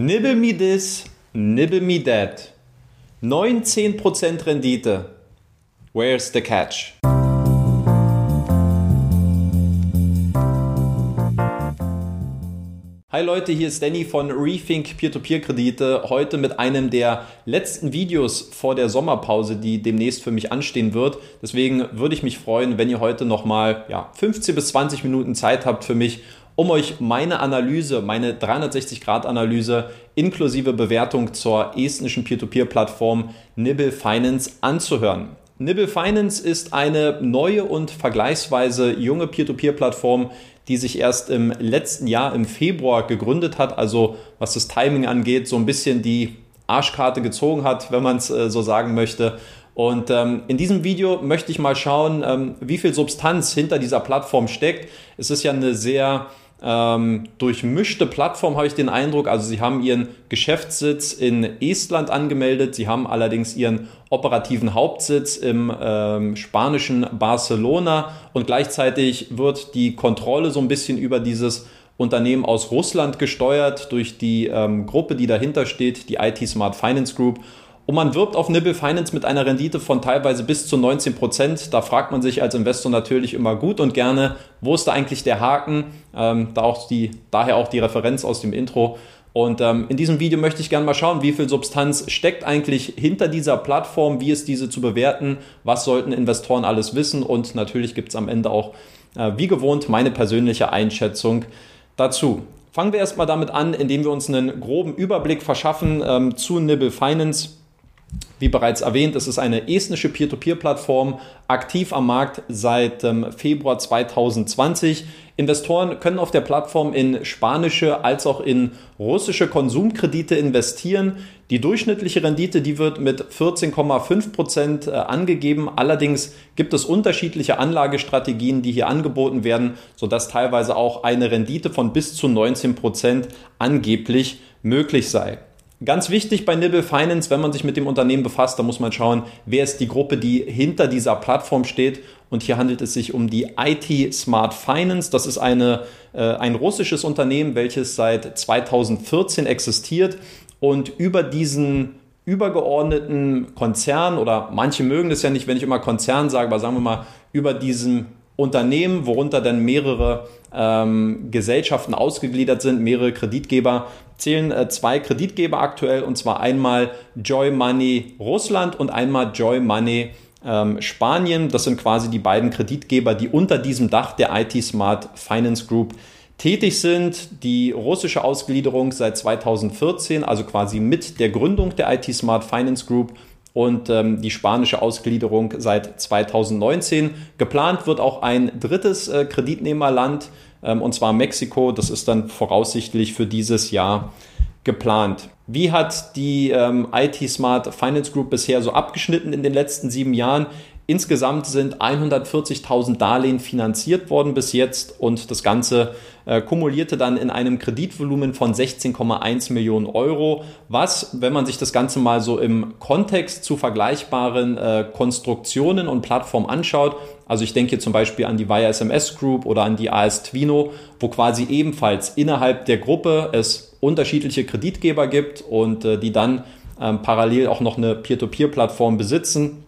Nibble me this, nibble me that. 19% Rendite. Where's the catch? Hi Leute, hier ist Danny von Rethink Peer-to-Peer-Kredite. Heute mit einem der letzten Videos vor der Sommerpause, die demnächst für mich anstehen wird. Deswegen würde ich mich freuen, wenn ihr heute nochmal ja, 15 bis 20 Minuten Zeit habt für mich, um euch meine Analyse, meine 360-Grad-Analyse inklusive Bewertung zur estnischen Peer-to-Peer-Plattform Nibble Finance anzuhören. Nibble Finance ist eine neue und vergleichsweise junge Peer-to-Peer-Plattform, die sich erst im letzten Jahr im Februar gegründet hat, also was das Timing angeht, so ein bisschen die Arschkarte gezogen hat, wenn man es äh, so sagen möchte. Und ähm, in diesem Video möchte ich mal schauen, ähm, wie viel Substanz hinter dieser Plattform steckt. Es ist ja eine sehr ähm, durchmischte Plattform, habe ich den Eindruck. Also sie haben ihren Geschäftssitz in Estland angemeldet, sie haben allerdings ihren operativen Hauptsitz im ähm, spanischen Barcelona und gleichzeitig wird die Kontrolle so ein bisschen über dieses Unternehmen aus Russland gesteuert durch die ähm, Gruppe, die dahinter steht, die IT Smart Finance Group. Und man wirbt auf Nibble Finance mit einer Rendite von teilweise bis zu 19 Prozent. Da fragt man sich als Investor natürlich immer gut und gerne, wo ist da eigentlich der Haken? Ähm, da auch die, daher auch die Referenz aus dem Intro. Und ähm, in diesem Video möchte ich gerne mal schauen, wie viel Substanz steckt eigentlich hinter dieser Plattform, wie ist diese zu bewerten, was sollten Investoren alles wissen und natürlich gibt es am Ende auch, äh, wie gewohnt, meine persönliche Einschätzung dazu. Fangen wir erstmal damit an, indem wir uns einen groben Überblick verschaffen ähm, zu Nibble Finance. Wie bereits erwähnt, es ist eine estnische Peer-to-Peer-Plattform, aktiv am Markt seit ähm, Februar 2020. Investoren können auf der Plattform in spanische als auch in russische Konsumkredite investieren. Die durchschnittliche Rendite, die wird mit 14,5 Prozent äh, angegeben. Allerdings gibt es unterschiedliche Anlagestrategien, die hier angeboten werden, sodass teilweise auch eine Rendite von bis zu 19 Prozent angeblich möglich sei. Ganz wichtig bei Nibble Finance, wenn man sich mit dem Unternehmen befasst, da muss man schauen, wer ist die Gruppe, die hinter dieser Plattform steht. Und hier handelt es sich um die IT Smart Finance. Das ist eine, äh, ein russisches Unternehmen, welches seit 2014 existiert und über diesen übergeordneten Konzern oder manche mögen das ja nicht, wenn ich immer Konzern sage, aber sagen wir mal über diesem Unternehmen, worunter dann mehrere ähm, Gesellschaften ausgegliedert sind, mehrere Kreditgeber, zählen äh, zwei Kreditgeber aktuell und zwar einmal Joy Money Russland und einmal Joy Money ähm, Spanien. Das sind quasi die beiden Kreditgeber, die unter diesem Dach der IT Smart Finance Group tätig sind. Die russische Ausgliederung seit 2014, also quasi mit der Gründung der IT Smart Finance Group und ähm, die spanische Ausgliederung seit 2019. Geplant wird auch ein drittes äh, Kreditnehmerland, ähm, und zwar Mexiko. Das ist dann voraussichtlich für dieses Jahr geplant. Wie hat die ähm, IT Smart Finance Group bisher so abgeschnitten in den letzten sieben Jahren? Insgesamt sind 140.000 Darlehen finanziert worden bis jetzt und das Ganze äh, kumulierte dann in einem Kreditvolumen von 16,1 Millionen Euro, was, wenn man sich das Ganze mal so im Kontext zu vergleichbaren äh, Konstruktionen und Plattformen anschaut, also ich denke hier zum Beispiel an die Via SMS Group oder an die AS Twino, wo quasi ebenfalls innerhalb der Gruppe es unterschiedliche Kreditgeber gibt und äh, die dann ähm, parallel auch noch eine Peer-to-Peer-Plattform besitzen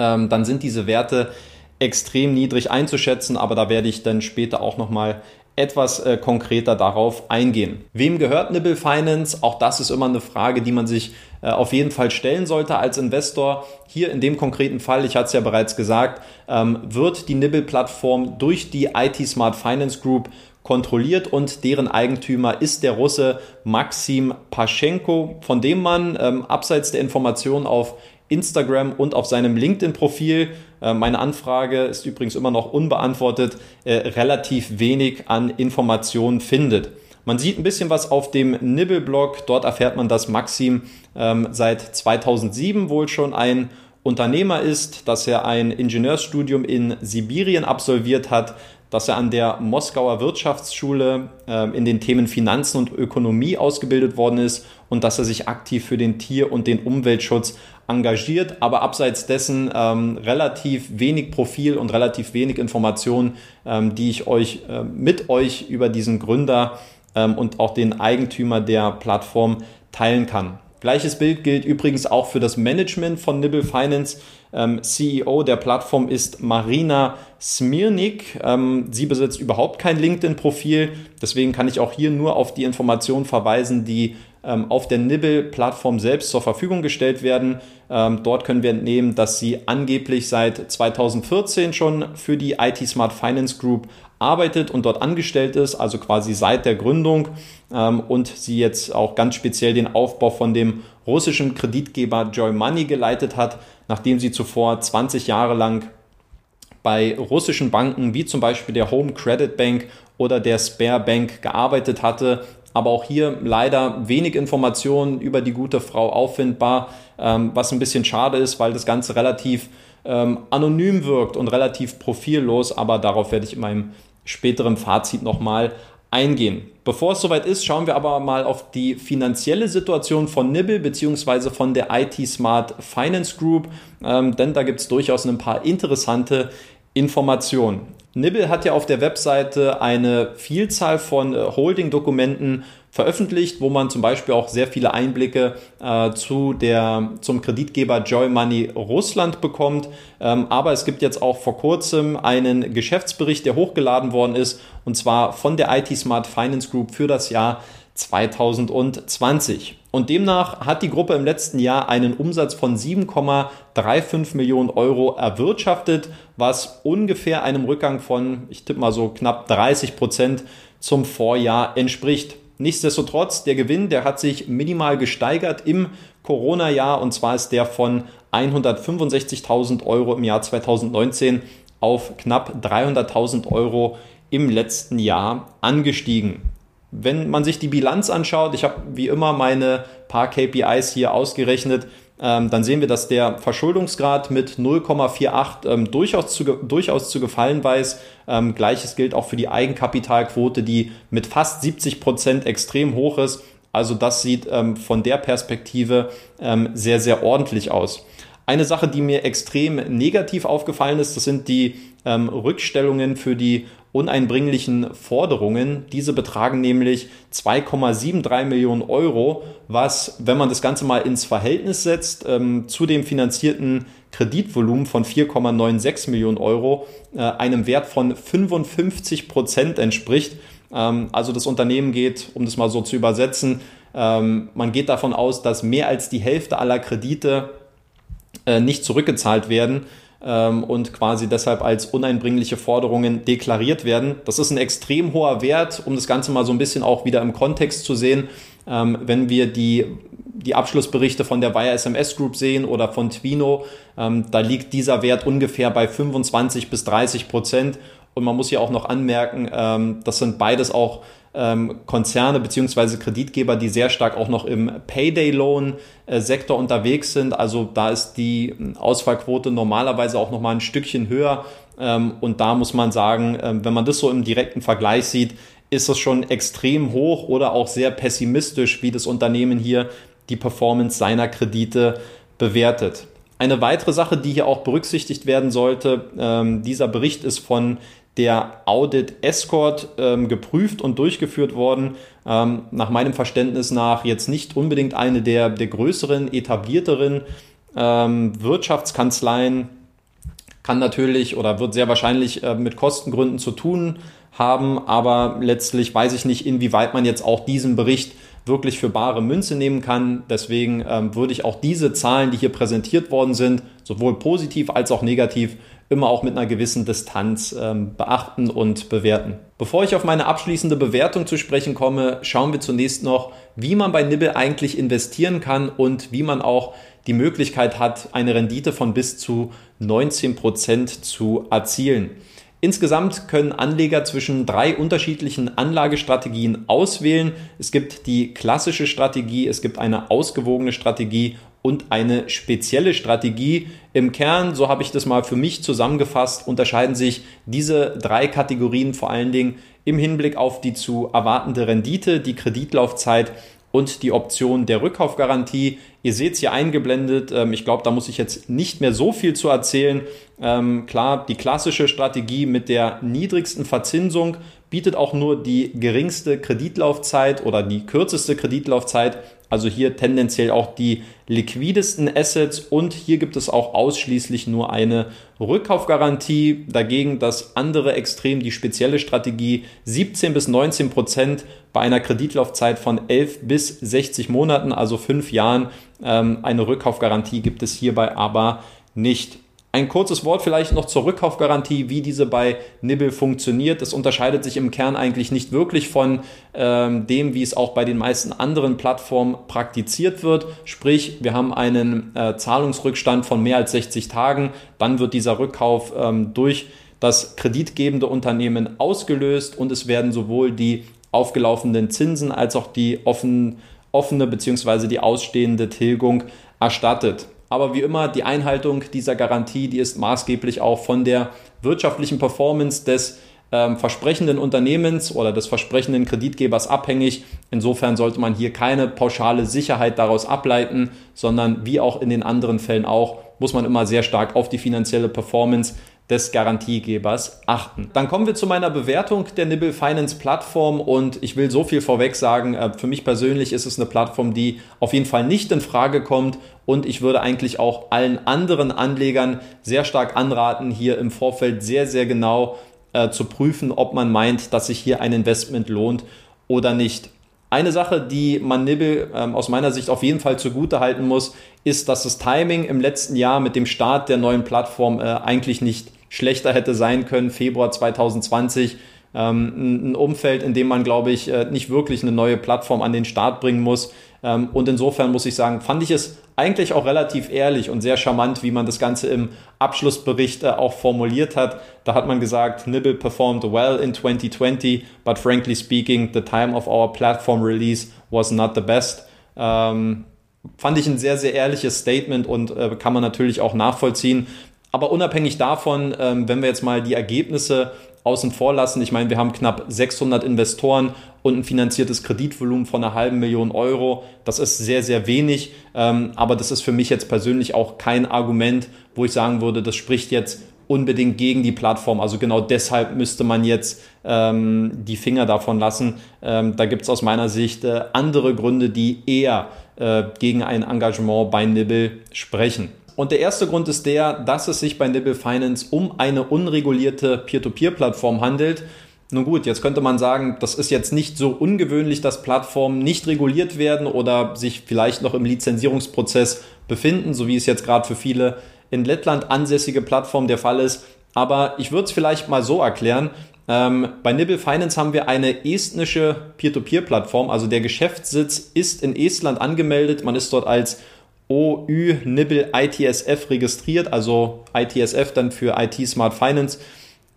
ähm, dann sind diese Werte extrem niedrig einzuschätzen, aber da werde ich dann später auch nochmal etwas äh, konkreter darauf eingehen. Wem gehört Nibble Finance? Auch das ist immer eine Frage, die man sich äh, auf jeden Fall stellen sollte als Investor. Hier in dem konkreten Fall, ich hatte es ja bereits gesagt, ähm, wird die Nibble-Plattform durch die IT Smart Finance Group kontrolliert und deren Eigentümer ist der Russe Maxim Paschenko, von dem man ähm, abseits der Informationen auf Instagram und auf seinem LinkedIn-Profil. Äh, meine Anfrage ist übrigens immer noch unbeantwortet, äh, relativ wenig an Informationen findet. Man sieht ein bisschen was auf dem Nibble-Blog. Dort erfährt man, dass Maxim ähm, seit 2007 wohl schon ein Unternehmer ist, dass er ein Ingenieursstudium in Sibirien absolviert hat, dass er an der Moskauer Wirtschaftsschule äh, in den Themen Finanzen und Ökonomie ausgebildet worden ist und dass er sich aktiv für den Tier- und den Umweltschutz engagiert, aber abseits dessen ähm, relativ wenig Profil und relativ wenig Informationen, ähm, die ich euch äh, mit euch über diesen Gründer ähm, und auch den Eigentümer der Plattform teilen kann. Gleiches Bild gilt übrigens auch für das Management von Nibble Finance. Ähm, CEO der Plattform ist Marina Smirnik. Ähm, sie besitzt überhaupt kein LinkedIn-Profil. Deswegen kann ich auch hier nur auf die Informationen verweisen, die auf der Nibble-Plattform selbst zur Verfügung gestellt werden. Ähm, dort können wir entnehmen, dass sie angeblich seit 2014 schon für die IT Smart Finance Group arbeitet und dort angestellt ist, also quasi seit der Gründung ähm, und sie jetzt auch ganz speziell den Aufbau von dem russischen Kreditgeber Joy Money geleitet hat, nachdem sie zuvor 20 Jahre lang bei russischen Banken wie zum Beispiel der Home Credit Bank oder der Spare Bank gearbeitet hatte. Aber auch hier leider wenig Informationen über die gute Frau auffindbar, ähm, was ein bisschen schade ist, weil das Ganze relativ ähm, anonym wirkt und relativ profillos. Aber darauf werde ich in meinem späteren Fazit nochmal eingehen. Bevor es soweit ist, schauen wir aber mal auf die finanzielle Situation von Nibble bzw. von der IT Smart Finance Group, ähm, denn da gibt es durchaus ein paar interessante Informationen. Nibble hat ja auf der Webseite eine Vielzahl von äh, Holding-Dokumenten veröffentlicht, wo man zum Beispiel auch sehr viele Einblicke äh, zu der, zum Kreditgeber Joy Money Russland bekommt. Ähm, aber es gibt jetzt auch vor kurzem einen Geschäftsbericht, der hochgeladen worden ist, und zwar von der IT Smart Finance Group für das Jahr 2020. Und demnach hat die Gruppe im letzten Jahr einen Umsatz von 7,35 Millionen Euro erwirtschaftet, was ungefähr einem Rückgang von, ich tippe mal so knapp 30 Prozent zum Vorjahr entspricht. Nichtsdestotrotz, der Gewinn, der hat sich minimal gesteigert im Corona-Jahr und zwar ist der von 165.000 Euro im Jahr 2019 auf knapp 300.000 Euro im letzten Jahr angestiegen. Wenn man sich die Bilanz anschaut, ich habe wie immer meine paar KPIs hier ausgerechnet, ähm, dann sehen wir, dass der Verschuldungsgrad mit 0,48 ähm, durchaus, zu, durchaus zu gefallen weiß. Ähm, Gleiches gilt auch für die Eigenkapitalquote, die mit fast 70 Prozent extrem hoch ist. Also das sieht ähm, von der Perspektive ähm, sehr, sehr ordentlich aus. Eine Sache, die mir extrem negativ aufgefallen ist, das sind die ähm, Rückstellungen für die uneinbringlichen Forderungen. Diese betragen nämlich 2,73 Millionen Euro, was, wenn man das Ganze mal ins Verhältnis setzt, ähm, zu dem finanzierten Kreditvolumen von 4,96 Millionen Euro, äh, einem Wert von 55 Prozent entspricht. Ähm, also das Unternehmen geht, um das mal so zu übersetzen, ähm, man geht davon aus, dass mehr als die Hälfte aller Kredite äh, nicht zurückgezahlt werden ähm, und quasi deshalb als uneinbringliche Forderungen deklariert werden. Das ist ein extrem hoher Wert, um das Ganze mal so ein bisschen auch wieder im Kontext zu sehen. Ähm, wenn wir die, die Abschlussberichte von der Wire SMS Group sehen oder von Twino, ähm, da liegt dieser Wert ungefähr bei 25 bis 30 Prozent. Und man muss hier auch noch anmerken, ähm, das sind beides auch ähm, Konzerne beziehungsweise Kreditgeber, die sehr stark auch noch im Payday-Loan-Sektor unterwegs sind. Also da ist die Ausfallquote normalerweise auch noch mal ein Stückchen höher. Ähm, und da muss man sagen, ähm, wenn man das so im direkten Vergleich sieht, ist es schon extrem hoch oder auch sehr pessimistisch, wie das Unternehmen hier die Performance seiner Kredite bewertet. Eine weitere Sache, die hier auch berücksichtigt werden sollte, ähm, dieser Bericht ist von der Audit Escort ähm, geprüft und durchgeführt worden. Ähm, nach meinem Verständnis nach jetzt nicht unbedingt eine der, der größeren, etablierteren ähm, Wirtschaftskanzleien. Kann natürlich oder wird sehr wahrscheinlich äh, mit Kostengründen zu tun haben, aber letztlich weiß ich nicht, inwieweit man jetzt auch diesen Bericht wirklich für bare Münze nehmen kann. Deswegen ähm, würde ich auch diese Zahlen, die hier präsentiert worden sind, sowohl positiv als auch negativ, immer auch mit einer gewissen Distanz ähm, beachten und bewerten. Bevor ich auf meine abschließende Bewertung zu sprechen komme, schauen wir zunächst noch, wie man bei Nibble eigentlich investieren kann und wie man auch die Möglichkeit hat, eine Rendite von bis zu 19 Prozent zu erzielen. Insgesamt können Anleger zwischen drei unterschiedlichen Anlagestrategien auswählen. Es gibt die klassische Strategie, es gibt eine ausgewogene Strategie und eine spezielle Strategie. Im Kern, so habe ich das mal für mich zusammengefasst, unterscheiden sich diese drei Kategorien vor allen Dingen im Hinblick auf die zu erwartende Rendite, die Kreditlaufzeit und die Option der Rückkaufgarantie. Ihr seht es hier eingeblendet. Ähm, ich glaube, da muss ich jetzt nicht mehr so viel zu erzählen. Ähm, klar, die klassische Strategie mit der niedrigsten Verzinsung bietet auch nur die geringste Kreditlaufzeit oder die kürzeste Kreditlaufzeit. Also hier tendenziell auch die liquidesten Assets und hier gibt es auch ausschließlich nur eine Rückkaufgarantie. Dagegen das andere Extrem, die spezielle Strategie 17 bis 19 Prozent bei einer Kreditlaufzeit von 11 bis 60 Monaten, also fünf Jahren. Ähm, eine Rückkaufgarantie gibt es hierbei aber nicht. Ein kurzes Wort vielleicht noch zur Rückkaufgarantie, wie diese bei Nibble funktioniert. Es unterscheidet sich im Kern eigentlich nicht wirklich von ähm, dem, wie es auch bei den meisten anderen Plattformen praktiziert wird. Sprich, wir haben einen äh, Zahlungsrückstand von mehr als 60 Tagen. Dann wird dieser Rückkauf ähm, durch das kreditgebende Unternehmen ausgelöst und es werden sowohl die aufgelaufenen Zinsen als auch die offen, offene bzw. die ausstehende Tilgung erstattet. Aber wie immer, die Einhaltung dieser Garantie, die ist maßgeblich auch von der wirtschaftlichen Performance des ähm, versprechenden Unternehmens oder des versprechenden Kreditgebers abhängig. Insofern sollte man hier keine pauschale Sicherheit daraus ableiten, sondern wie auch in den anderen Fällen auch, muss man immer sehr stark auf die finanzielle Performance des Garantiegebers achten. Dann kommen wir zu meiner Bewertung der Nibble Finance Plattform und ich will so viel vorweg sagen, äh, für mich persönlich ist es eine Plattform, die auf jeden Fall nicht in Frage kommt und ich würde eigentlich auch allen anderen Anlegern sehr stark anraten, hier im Vorfeld sehr, sehr genau äh, zu prüfen, ob man meint, dass sich hier ein Investment lohnt oder nicht. Eine Sache, die man Nibble ähm, aus meiner Sicht auf jeden Fall zugute halten muss, ist, dass das Timing im letzten Jahr mit dem Start der neuen Plattform äh, eigentlich nicht schlechter hätte sein können. Februar 2020 ähm, ein Umfeld, in dem man, glaube ich, äh, nicht wirklich eine neue Plattform an den Start bringen muss. Ähm, und insofern muss ich sagen, fand ich es eigentlich auch relativ ehrlich und sehr charmant, wie man das Ganze im Abschlussbericht äh, auch formuliert hat. Da hat man gesagt, Nibble performed well in 2020, but frankly speaking, the time of our platform release was not the best. Ähm, fand ich ein sehr, sehr ehrliches Statement und äh, kann man natürlich auch nachvollziehen. Aber unabhängig davon, ähm, wenn wir jetzt mal die Ergebnisse außen vor lassen, ich meine, wir haben knapp 600 Investoren und ein finanziertes Kreditvolumen von einer halben Million Euro. Das ist sehr, sehr wenig, ähm, aber das ist für mich jetzt persönlich auch kein Argument, wo ich sagen würde, das spricht jetzt unbedingt gegen die Plattform. Also genau deshalb müsste man jetzt ähm, die Finger davon lassen. Ähm, da gibt es aus meiner Sicht äh, andere Gründe, die eher äh, gegen ein Engagement bei Nibble sprechen. Und der erste Grund ist der, dass es sich bei Nibble Finance um eine unregulierte Peer-to-Peer-Plattform handelt. Nun gut, jetzt könnte man sagen, das ist jetzt nicht so ungewöhnlich, dass Plattformen nicht reguliert werden oder sich vielleicht noch im Lizenzierungsprozess befinden, so wie es jetzt gerade für viele in Lettland ansässige Plattformen der Fall ist. Aber ich würde es vielleicht mal so erklären. Ähm, bei Nibble Finance haben wir eine estnische Peer-to-Peer-Plattform, also der Geschäftssitz ist in Estland angemeldet. Man ist dort als OÜ Nibble ITSF registriert, also ITSF dann für IT Smart Finance.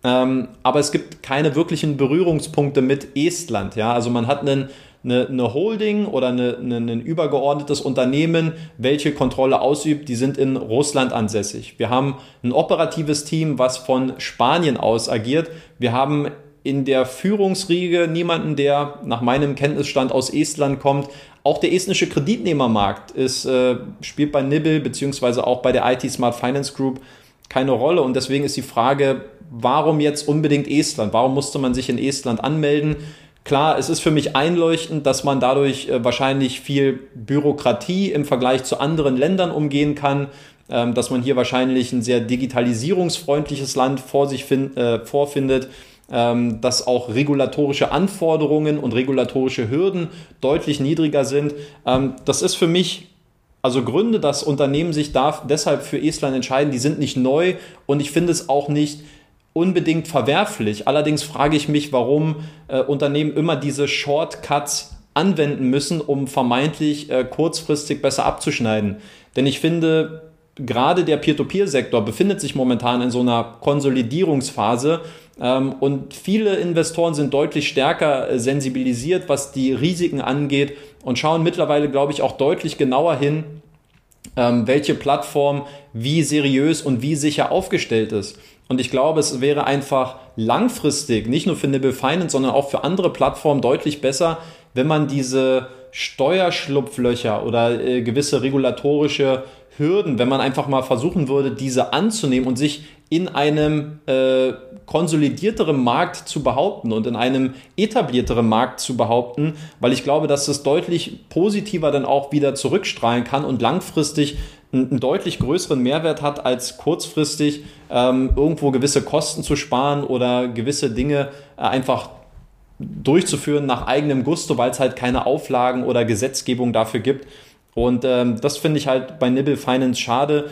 Ähm, aber es gibt keine wirklichen Berührungspunkte mit Estland. Ja? Also man hat einen, eine, eine Holding oder eine, eine, ein übergeordnetes Unternehmen, welche Kontrolle ausübt, die sind in Russland ansässig. Wir haben ein operatives Team, was von Spanien aus agiert. Wir haben in der Führungsriege niemanden, der nach meinem Kenntnisstand aus Estland kommt. Auch der estnische Kreditnehmermarkt ist, äh, spielt bei Nibble beziehungsweise auch bei der IT Smart Finance Group keine Rolle. Und deswegen ist die Frage, warum jetzt unbedingt Estland? Warum musste man sich in Estland anmelden? Klar, es ist für mich einleuchtend, dass man dadurch äh, wahrscheinlich viel Bürokratie im Vergleich zu anderen Ländern umgehen kann, ähm, dass man hier wahrscheinlich ein sehr digitalisierungsfreundliches Land vor sich find, äh, vorfindet dass auch regulatorische Anforderungen und regulatorische Hürden deutlich niedriger sind. Ähm, das ist für mich also Gründe, dass Unternehmen sich darf, deshalb für Estland entscheiden, die sind nicht neu und ich finde es auch nicht unbedingt verwerflich. Allerdings frage ich mich, warum äh, Unternehmen immer diese Shortcuts anwenden müssen, um vermeintlich äh, kurzfristig besser abzuschneiden. Denn ich finde, gerade der Peer-to-Peer-Sektor befindet sich momentan in so einer Konsolidierungsphase ähm, und viele Investoren sind deutlich stärker äh, sensibilisiert, was die Risiken angeht und schauen mittlerweile, glaube ich, auch deutlich genauer hin, ähm, welche Plattform wie seriös und wie sicher aufgestellt ist. Und ich glaube, es wäre einfach langfristig, nicht nur für Nibble Finance, sondern auch für andere Plattformen deutlich besser, wenn man diese Steuerschlupflöcher oder äh, gewisse regulatorische Hürden, wenn man einfach mal versuchen würde, diese anzunehmen und sich in einem äh, konsolidierteren Markt zu behaupten und in einem etablierteren Markt zu behaupten, weil ich glaube, dass es deutlich positiver dann auch wieder zurückstrahlen kann und langfristig einen deutlich größeren Mehrwert hat, als kurzfristig ähm, irgendwo gewisse Kosten zu sparen oder gewisse Dinge äh, einfach durchzuführen nach eigenem Gusto, weil es halt keine Auflagen oder Gesetzgebung dafür gibt. Und ähm, das finde ich halt bei Nibble Finance schade.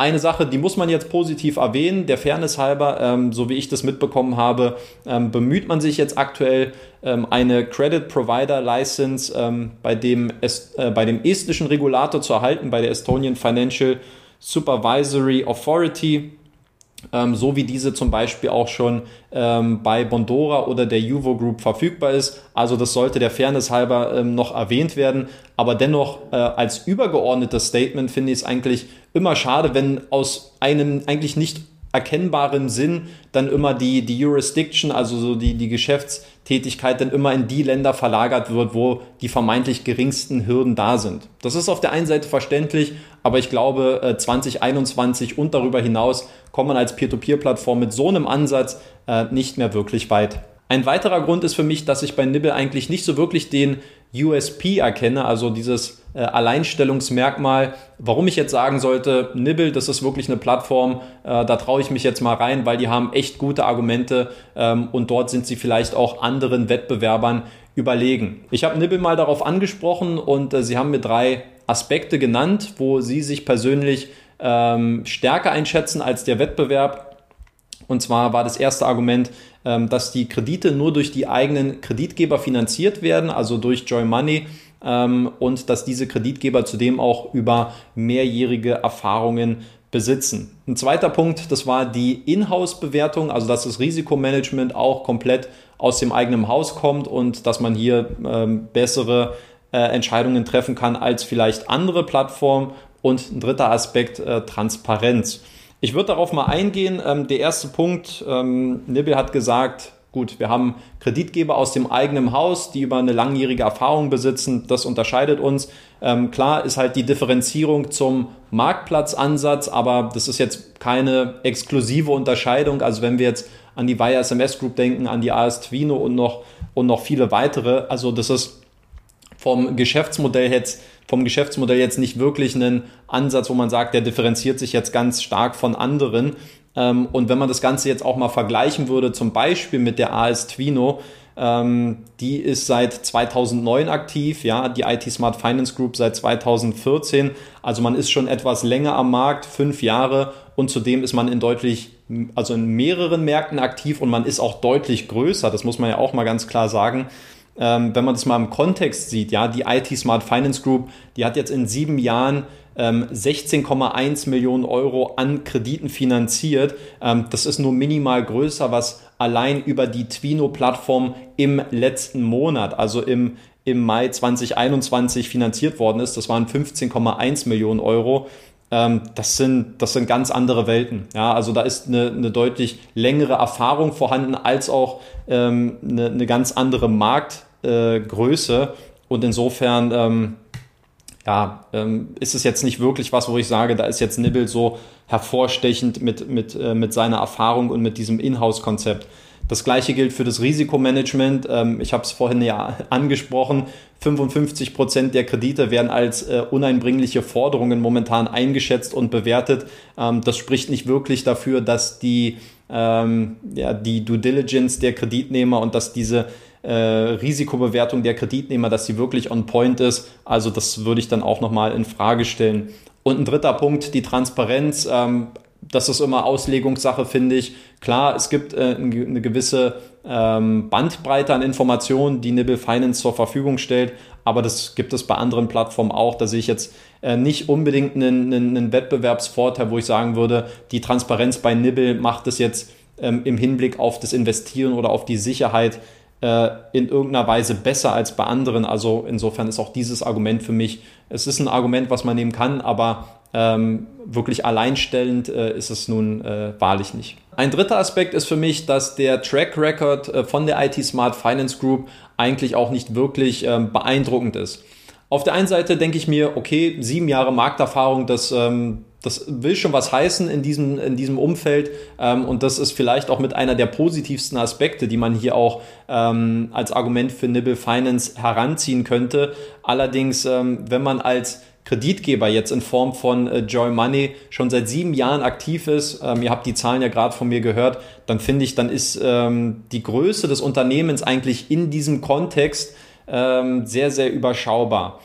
Eine Sache, die muss man jetzt positiv erwähnen, der Fairness halber, ähm, so wie ich das mitbekommen habe, ähm, bemüht man sich jetzt aktuell ähm, eine Credit Provider License ähm, bei, dem Est äh, bei dem estischen Regulator zu erhalten, bei der Estonian Financial Supervisory Authority ähm, so wie diese zum Beispiel auch schon ähm, bei Bondora oder der Juvo Group verfügbar ist. Also das sollte der Fairness halber ähm, noch erwähnt werden. Aber dennoch äh, als übergeordnetes Statement finde ich es eigentlich immer schade, wenn aus einem eigentlich nicht erkennbaren Sinn dann immer die, die Jurisdiction, also so die, die Geschäftstätigkeit dann immer in die Länder verlagert wird, wo die vermeintlich geringsten Hürden da sind. Das ist auf der einen Seite verständlich, aber ich glaube, 2021 äh, und darüber hinaus kommt man als Peer-to-Peer-Plattform mit so einem Ansatz äh, nicht mehr wirklich weit. Ein weiterer Grund ist für mich, dass ich bei Nibble eigentlich nicht so wirklich den USP erkenne, also dieses äh, Alleinstellungsmerkmal, warum ich jetzt sagen sollte, Nibble, das ist wirklich eine Plattform, äh, da traue ich mich jetzt mal rein, weil die haben echt gute Argumente ähm, und dort sind sie vielleicht auch anderen Wettbewerbern überlegen. Ich habe Nibble mal darauf angesprochen und äh, sie haben mir drei Aspekte genannt, wo sie sich persönlich ähm, stärker einschätzen als der Wettbewerb. Und zwar war das erste Argument, ähm, dass die Kredite nur durch die eigenen Kreditgeber finanziert werden, also durch Joy Money ähm, und dass diese Kreditgeber zudem auch über mehrjährige Erfahrungen besitzen. Ein zweiter Punkt, das war die Inhouse-Bewertung, also dass das Risikomanagement auch komplett aus dem eigenen Haus kommt und dass man hier ähm, bessere äh, Entscheidungen treffen kann als vielleicht andere Plattformen. Und ein dritter Aspekt, äh, Transparenz. Ich würde darauf mal eingehen. Ähm, der erste Punkt, ähm, Nibble hat gesagt, gut, wir haben Kreditgeber aus dem eigenen Haus, die über eine langjährige Erfahrung besitzen. Das unterscheidet uns. Ähm, klar ist halt die Differenzierung zum Marktplatzansatz, aber das ist jetzt keine exklusive Unterscheidung. Also wenn wir jetzt an die Wire SMS Group denken, an die AS Twino und noch, und noch viele weitere, also das ist vom Geschäftsmodell jetzt vom Geschäftsmodell jetzt nicht wirklich einen Ansatz, wo man sagt, der differenziert sich jetzt ganz stark von anderen. Ähm, und wenn man das Ganze jetzt auch mal vergleichen würde, zum Beispiel mit der AS Twino, ähm, die ist seit 2009 aktiv, ja, die IT Smart Finance Group seit 2014. Also man ist schon etwas länger am Markt, fünf Jahre und zudem ist man in deutlich, also in mehreren Märkten aktiv und man ist auch deutlich größer. Das muss man ja auch mal ganz klar sagen ähm, wenn man das mal im Kontext sieht, ja, die IT Smart Finance Group, die hat jetzt in sieben Jahren ähm, 16,1 Millionen Euro an Krediten finanziert. Ähm, das ist nur minimal größer, was allein über die Twino-Plattform im letzten Monat, also im, im Mai 2021 finanziert worden ist. Das waren 15,1 Millionen Euro ähm, das sind, das sind ganz andere Welten. Ja, also da ist eine, eine deutlich längere Erfahrung vorhanden als auch ähm, eine, eine ganz andere Markt, äh, Größe. Und insofern ähm, ja, ähm, ist es jetzt nicht wirklich was, wo ich sage, da ist jetzt Nibble so hervorstechend mit, mit, äh, mit seiner Erfahrung und mit diesem Inhouse-Konzept. Das gleiche gilt für das Risikomanagement. Ähm, ich habe es vorhin ja angesprochen. 55 Prozent der Kredite werden als äh, uneinbringliche Forderungen momentan eingeschätzt und bewertet. Ähm, das spricht nicht wirklich dafür, dass die, ähm, ja, die Due Diligence der Kreditnehmer und dass diese äh, Risikobewertung der Kreditnehmer, dass sie wirklich on point ist. Also das würde ich dann auch nochmal in Frage stellen. Und ein dritter Punkt, die Transparenz. Ähm, das ist immer Auslegungssache, finde ich. Klar, es gibt äh, eine gewisse ähm, Bandbreite an Informationen, die Nibble Finance zur Verfügung stellt, aber das gibt es bei anderen Plattformen auch. Da sehe ich jetzt äh, nicht unbedingt einen, einen, einen, Wettbewerbsvorteil, wo ich sagen würde, die Transparenz bei Nibble macht es jetzt ähm, im Hinblick auf das Investieren oder auf die Sicherheit in irgendeiner Weise besser als bei anderen. Also insofern ist auch dieses Argument für mich, es ist ein Argument, was man nehmen kann, aber ähm, wirklich alleinstellend äh, ist es nun äh, wahrlich nicht. Ein dritter Aspekt ist für mich, dass der Track Record äh, von der IT Smart Finance Group eigentlich auch nicht wirklich ähm, beeindruckend ist. Auf der einen Seite denke ich mir, okay, sieben Jahre Markterfahrung, das, ähm, das will schon was heißen in diesem, in diesem Umfeld. Ähm, und das ist vielleicht auch mit einer der positivsten Aspekte, die man hier auch ähm, als Argument für Nibble Finance heranziehen könnte. Allerdings, ähm, wenn man als Kreditgeber jetzt in Form von äh, Joy Money schon seit sieben Jahren aktiv ist, ähm, ihr habt die Zahlen ja gerade von mir gehört, dann finde ich, dann ist ähm, die Größe des Unternehmens eigentlich in diesem Kontext ähm, sehr, sehr überschaubar.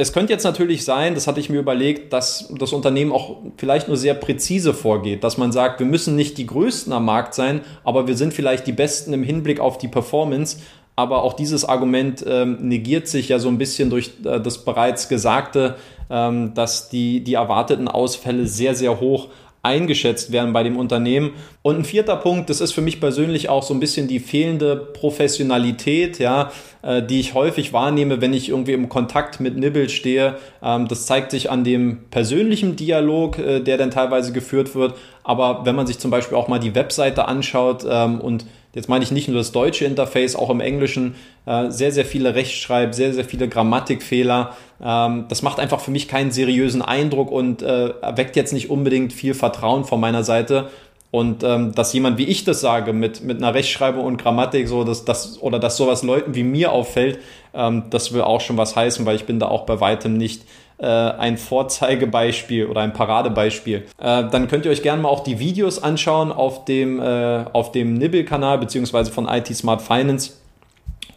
Es könnte jetzt natürlich sein, das hatte ich mir überlegt, dass das Unternehmen auch vielleicht nur sehr präzise vorgeht, dass man sagt, wir müssen nicht die Größten am Markt sein, aber wir sind vielleicht die Besten im Hinblick auf die Performance. Aber auch dieses Argument ähm, negiert sich ja so ein bisschen durch äh, das bereits Gesagte, ähm, dass die, die erwarteten Ausfälle sehr, sehr hoch eingeschätzt werden bei dem Unternehmen. Und ein vierter Punkt, das ist für mich persönlich auch so ein bisschen die fehlende Professionalität, ja, äh, die ich häufig wahrnehme, wenn ich irgendwie im Kontakt mit Nibble stehe. Ähm, das zeigt sich an dem persönlichen Dialog, äh, der dann teilweise geführt wird. Aber wenn man sich zum Beispiel auch mal die Webseite anschaut ähm, und jetzt meine ich nicht nur das deutsche Interface, auch im Englischen äh, sehr, sehr viele Rechtschreib, sehr, sehr viele Grammatikfehler. Ähm, das macht einfach für mich keinen seriösen Eindruck und äh, erweckt jetzt nicht unbedingt viel Vertrauen von meiner Seite. Und ähm, dass jemand wie ich das sage, mit, mit einer Rechtschreibung und Grammatik, so dass das oder dass sowas Leuten wie mir auffällt, ähm, das will auch schon was heißen, weil ich bin da auch bei weitem nicht äh, ein Vorzeigebeispiel oder ein Paradebeispiel. Äh, dann könnt ihr euch gerne mal auch die Videos anschauen auf dem, äh, dem Nibble-Kanal beziehungsweise von IT Smart Finance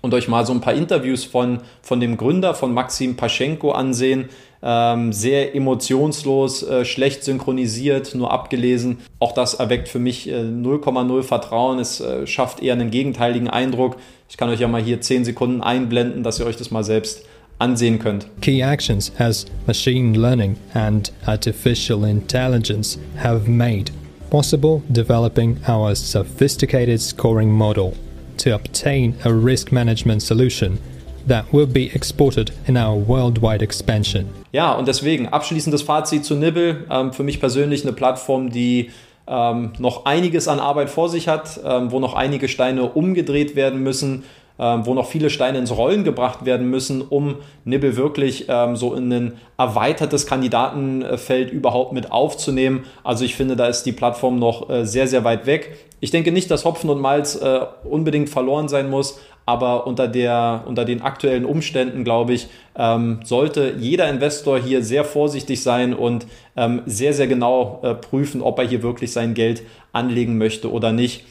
und euch mal so ein paar Interviews von, von dem Gründer, von Maxim Paschenko ansehen. Ähm, sehr emotionslos, äh, schlecht synchronisiert, nur abgelesen. Auch das erweckt für mich 0,0 äh, Vertrauen. Es äh, schafft eher einen gegenteiligen Eindruck. Ich kann euch ja mal hier 10 Sekunden einblenden, dass ihr euch das mal selbst ansehen könnt. Key actions as machine learning and artificial intelligence have made possible developing our sophisticated scoring model to obtain a risk management solution that will be exported in our worldwide expansion. Ja, und deswegen abschließendes Fazit zu Nibble. Ähm, für mich persönlich eine Plattform, die ähm, noch einiges an Arbeit vor sich hat, ähm, wo noch einige Steine umgedreht werden müssen wo noch viele Steine ins Rollen gebracht werden müssen, um Nibble wirklich ähm, so in ein erweitertes Kandidatenfeld überhaupt mit aufzunehmen. Also ich finde, da ist die Plattform noch äh, sehr, sehr weit weg. Ich denke nicht, dass Hopfen und Malz äh, unbedingt verloren sein muss, aber unter, der, unter den aktuellen Umständen, glaube ich, ähm, sollte jeder Investor hier sehr vorsichtig sein und ähm, sehr, sehr genau äh, prüfen, ob er hier wirklich sein Geld anlegen möchte oder nicht.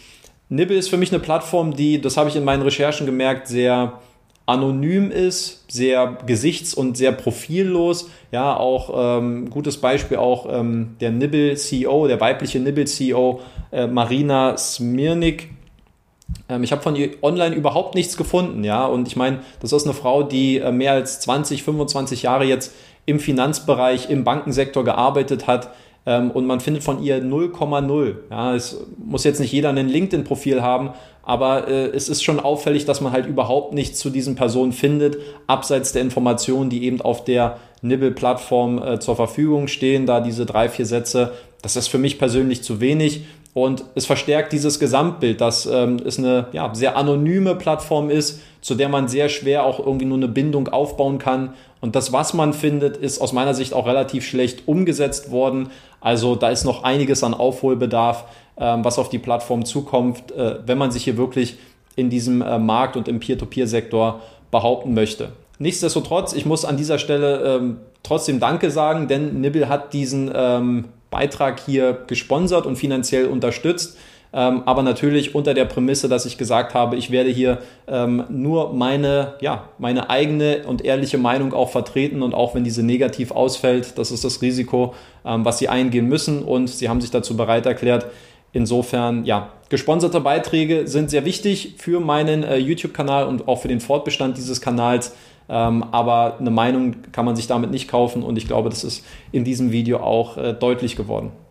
Nibble ist für mich eine Plattform, die, das habe ich in meinen Recherchen gemerkt, sehr anonym ist, sehr gesichts- und sehr profillos. Ja, auch ähm, gutes Beispiel auch ähm, der Nibble-CEO, der weibliche Nibble-CEO äh, Marina Smirnik. Ähm, ich habe von ihr online überhaupt nichts gefunden, ja, und ich meine, das ist eine Frau, die äh, mehr als 20, 25 Jahre jetzt im Finanzbereich, im Bankensektor gearbeitet hat, ähm, und man findet von ihr 0,0. Ja, es muss jetzt nicht jeder ein LinkedIn-Profil haben, aber äh, es ist schon auffällig, dass man halt überhaupt nichts zu diesen Personen findet, abseits der Informationen, die eben auf der Nibble-Plattform äh, zur Verfügung stehen, da diese drei, vier Sätze. Das ist für mich persönlich zu wenig. Und es verstärkt dieses Gesamtbild, dass ähm, es eine ja, sehr anonyme Plattform ist, zu der man sehr schwer auch irgendwie nur eine Bindung aufbauen kann. Und das, was man findet, ist aus meiner Sicht auch relativ schlecht umgesetzt worden. Also da ist noch einiges an Aufholbedarf, ähm, was auf die Plattform zukommt, äh, wenn man sich hier wirklich in diesem äh, Markt und im Peer-to-Peer-Sektor behaupten möchte. Nichtsdestotrotz, ich muss an dieser Stelle ähm, trotzdem Danke sagen, denn Nibble hat diesen ähm, Beitrag hier gesponsert und finanziell unterstützt. Ähm, aber natürlich unter der Prämisse, dass ich gesagt habe, ich werde hier ähm, nur meine, ja, meine eigene und ehrliche Meinung auch vertreten und auch wenn diese negativ ausfällt, das ist das Risiko, ähm, was Sie eingehen müssen und Sie haben sich dazu bereit erklärt. Insofern, ja, gesponserte Beiträge sind sehr wichtig für meinen äh, YouTube-Kanal und auch für den Fortbestand dieses Kanals. Ähm, aber eine Meinung kann man sich damit nicht kaufen und ich glaube, das ist in diesem Video auch äh, deutlich geworden.